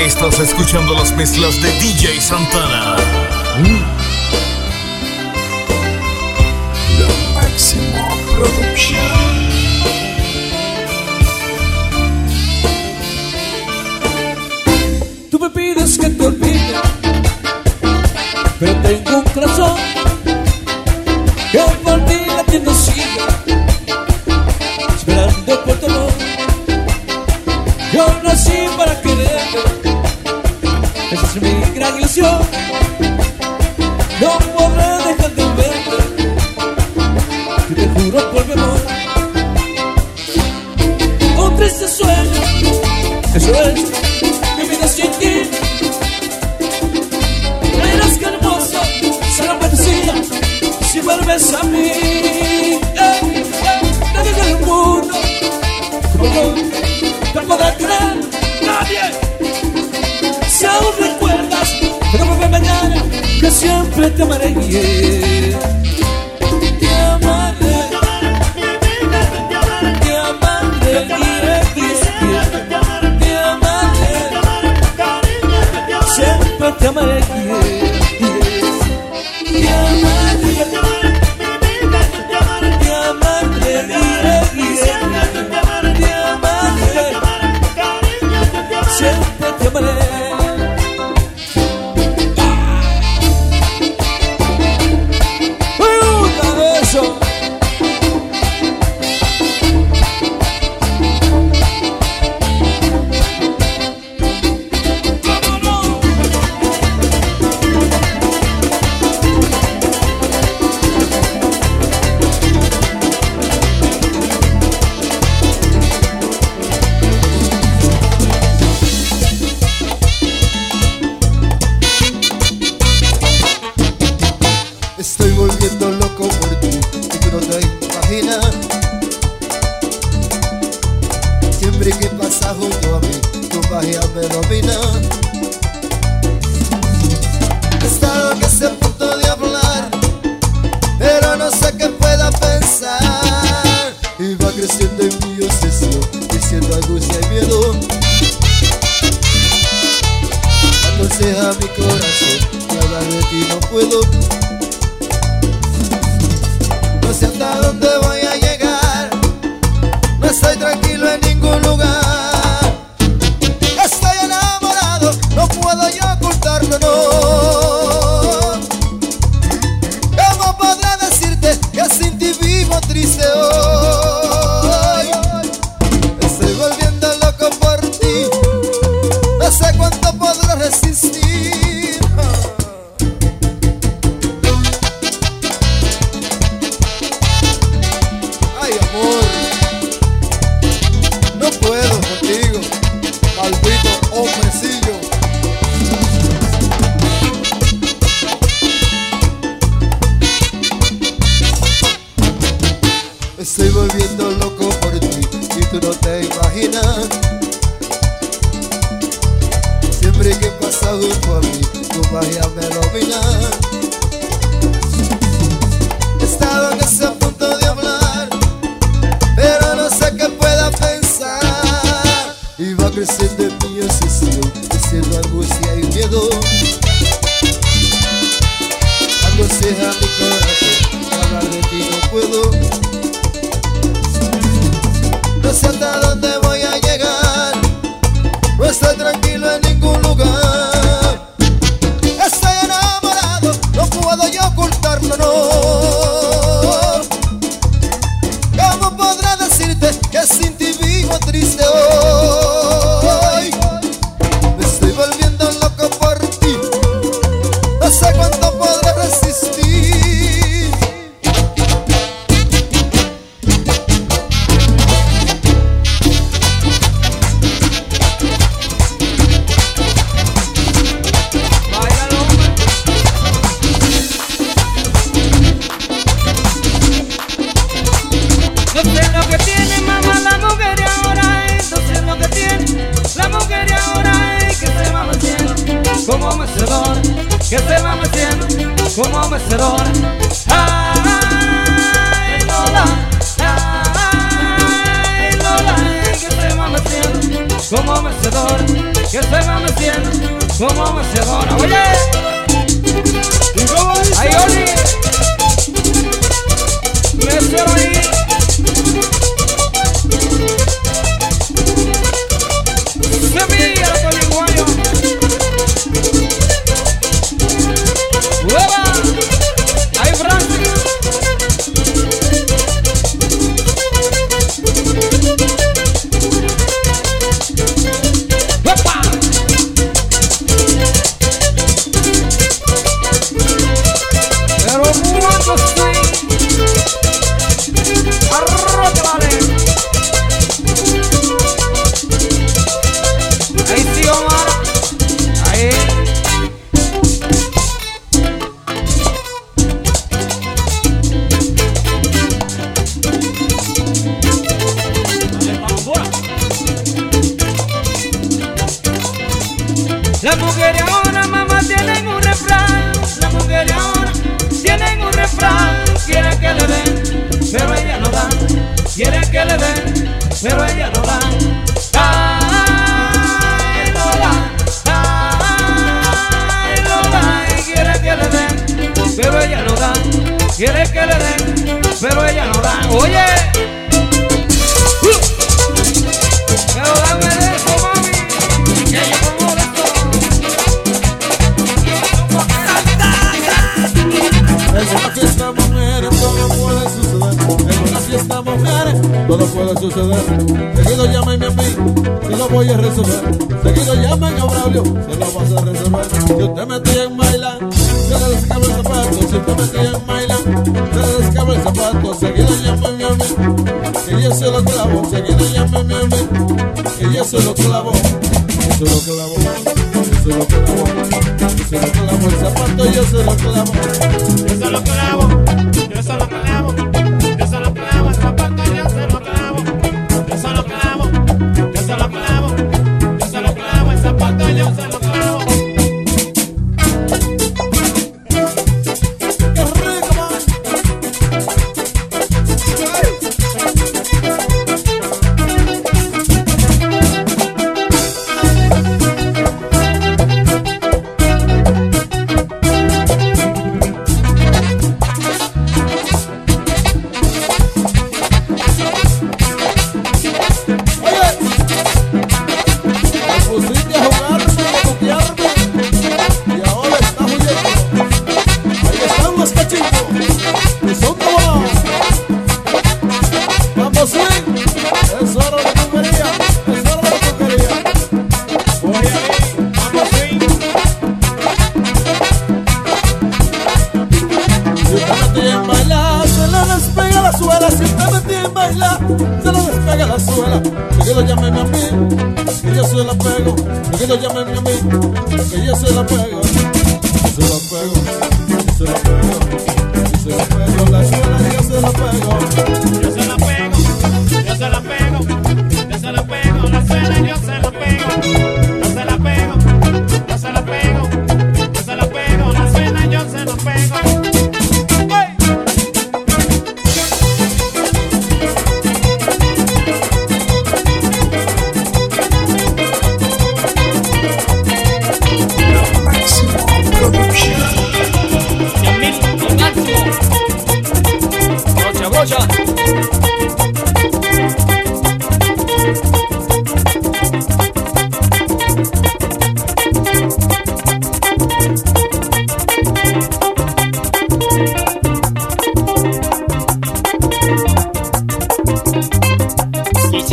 Estás escuchando las mezclas de DJ Santana. La máxima producción. Tú me pides que te olvide, pero tengo un corazón que por ti latiendo sigue, esperando juro por. Un triste sueño, eso es mi vida sin ti. Verás que hermoso será fantasía si vuelves a mí. Eh, eh, nadie en el mundo como yo te pueda creer, nadie. Si aún recuerdas, pero vuelve mañana que siempre te amaré. Te amaré. Siempre que pasas junto a mí, tu me domina. He estado casi a punto de hablar, pero no sé qué pueda pensar. Y va creciendo en mi obsesión, diciendo angustia y miedo. Aconseja mi corazón, y hablar de ti no puedo. No sé hasta dónde voy a estoy tranquilo en ningún lugar. Estoy enamorado, no puedo yo ocultarlo, no. ¿Cómo podré decirte que sin ti vivo triste hoy? Estoy volviendo loco por ti. No sé cuánto podré resistir. Y va creciendo en mi obsesión, diciendo angustia y miedo. Aconseja mi corazón, hablar de ti no puedo. No sé hasta dónde voy a llegar, no estoy tranquilo vencedora. Ay, Lola, ay, Lola, que estoy amaneciendo como vencedora, que estoy amaneciendo como vencedora. Oye, ay, Oli, me ahí. Quiere que le den, pero ella no da. Ay, no da. Ay, no da. Quiere que le den, pero ella no da. Quiere que le den, pero ella no da. Oye. todo puede suceder. Seguido llámenme a mí, si lo voy a resolver. Seguido llamen a Braulio, se lo vas a resolver. Yo te metí en baila, se le descabra el zapato. Si te metí en baila, se le descabra el zapato. Seguido llámenme a mí, que yo se lo clavo. Seguido llámenme a mí, que yo se lo clavo. Yo se lo clavo, yo se lo clavo. Yo se lo clavo el zapato, yo se lo clavo. Yo se lo clavo, yo se lo clavo.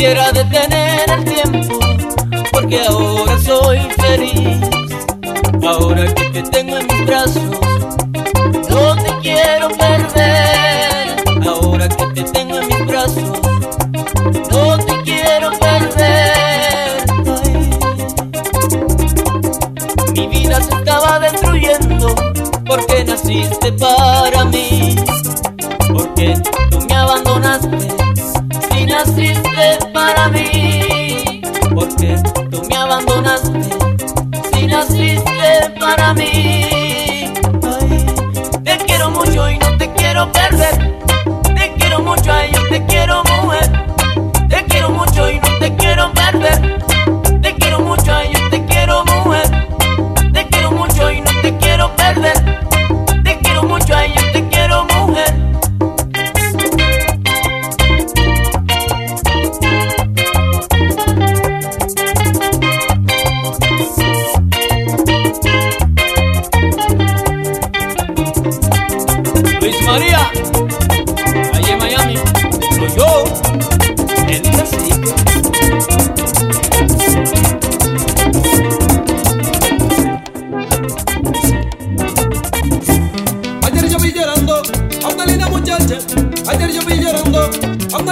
quisiera detener. mucho y yo te quiero mujer. Te quiero mucho y no te quiero perder.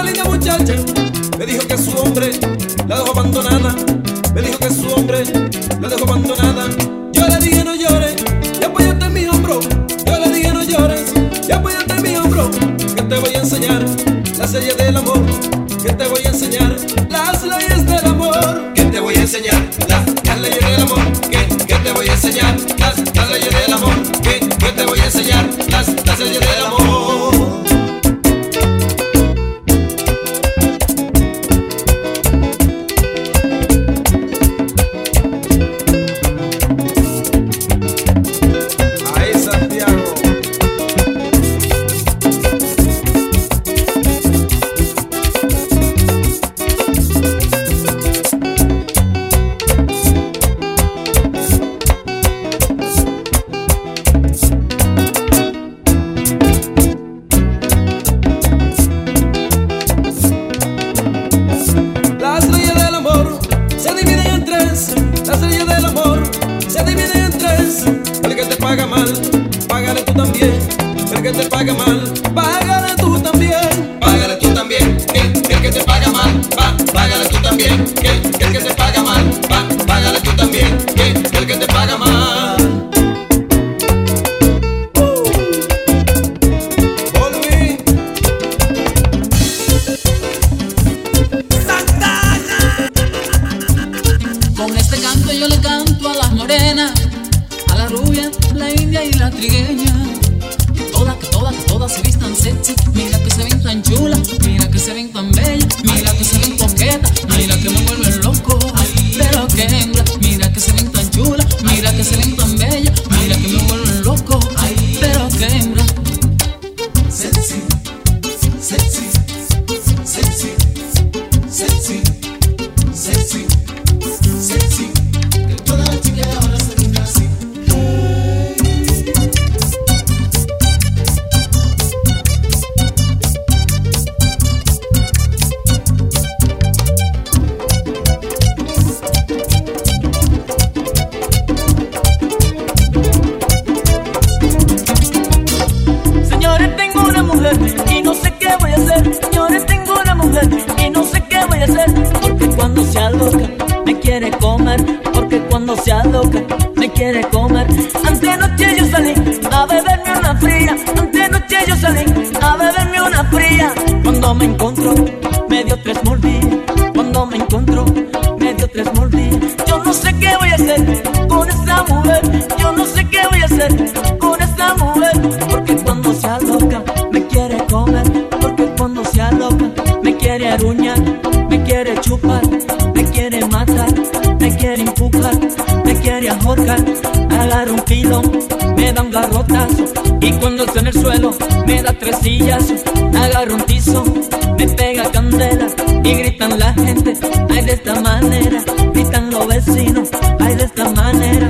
Una linda muchacha. Me dijo que su hombre la dejó abandonada. Me dijo que su hombre la dejó abandonada. Yo le dije no llores, y apóyate en mi hombro. Yo le dije no llores, y apóyate en mi hombro. Que te voy a enseñar las leyes del amor. Que te voy a enseñar las leyes del amor. Que te voy a enseñar las, las leyes del amor. Que, que te voy a enseñar Porque cuando se aloca me quiere comer. Antenoche yo salí a beberme una fría. Antenoche yo salí a beberme una fría. Cuando me encontró me dio tres mordidas. Cuando me encontró me dio tres mordidas. Yo no sé qué voy a hacer con esta mujer. Me quiere ahorcar. Agarra un pilón. Me da un garrotazo. Y cuando está en el suelo me da tres sillazos. Agarra un tizo. Me pega candela. Y gritan la gente. Ay, de esta manera. Gritan los vecinos. Ay, de esta manera.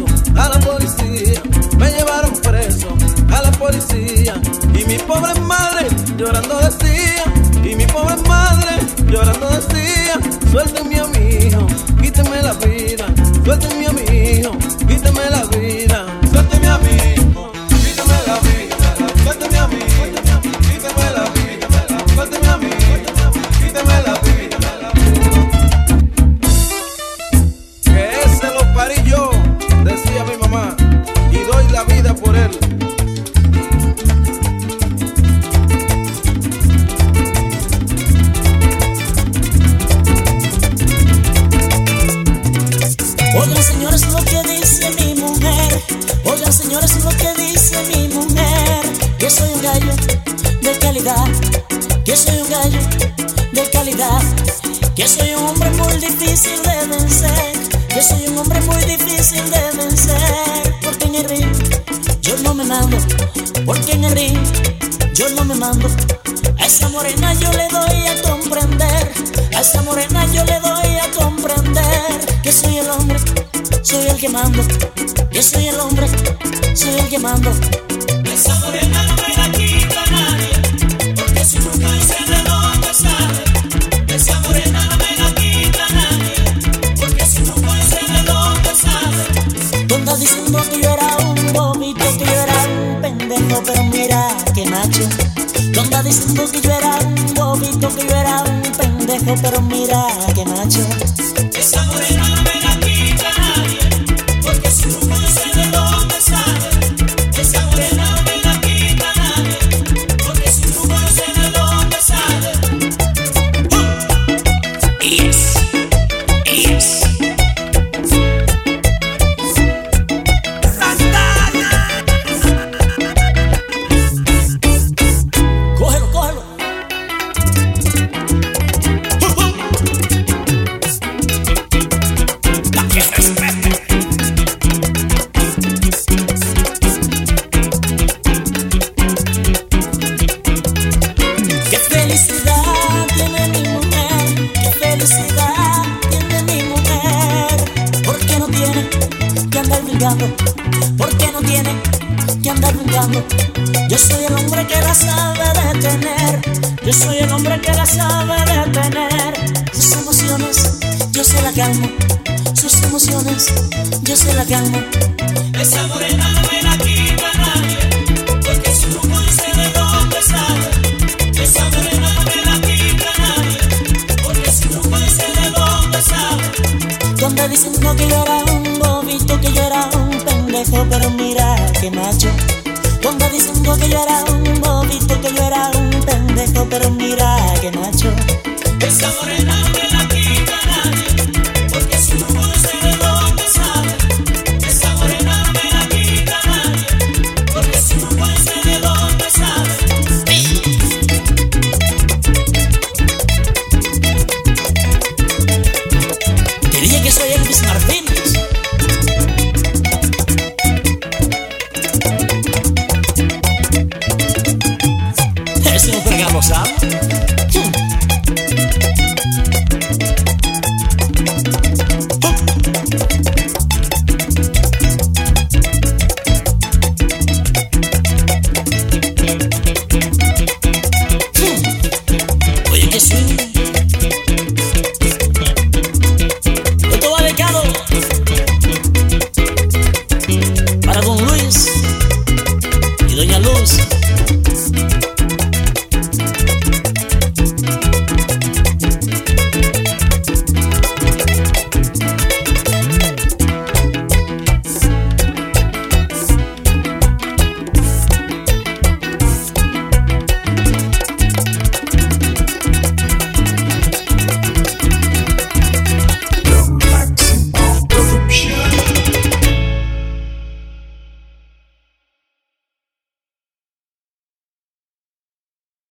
A oigan señores lo que dice mi mujer, que soy un gallo de calidad, que soy un gallo de calidad, que soy un hombre muy difícil de vencer, que soy un hombre muy difícil de vencer, porque en el ring yo no me mando, porque en el ring yo no me mando, a esa morena yo le doy a comprender, a esa morena yo le doy a comprender que soy el hombre, soy el que mando, que soy el hombre, soy el que mando. Esa morena no me la quita nadie, porque si nunca sé de dónde sale. Esa morena no me la quita nadie, porque si nunca sé de dónde sale. Tú andas diciendo que yo era un bobito, que yo era un pendejo, pero mira que macho. Tú andas diciendo que yo era un bobito, que yo era un pendejo, pero mira que macho. Esa morena Yo soy el hombre que la sabe detener. Yo soy el hombre que la sabe detener. Sus emociones, yo se la calmo. Sus emociones, yo se la calmo. Esa morena no me la quita nadie. Porque si no sé de dónde sale. Esa morena no me la quita nadie. Porque si no sé de dónde sale. Tú andas diciendo que yo era un bobito, que yo era un pendejo, pero mira que macho. Esa morena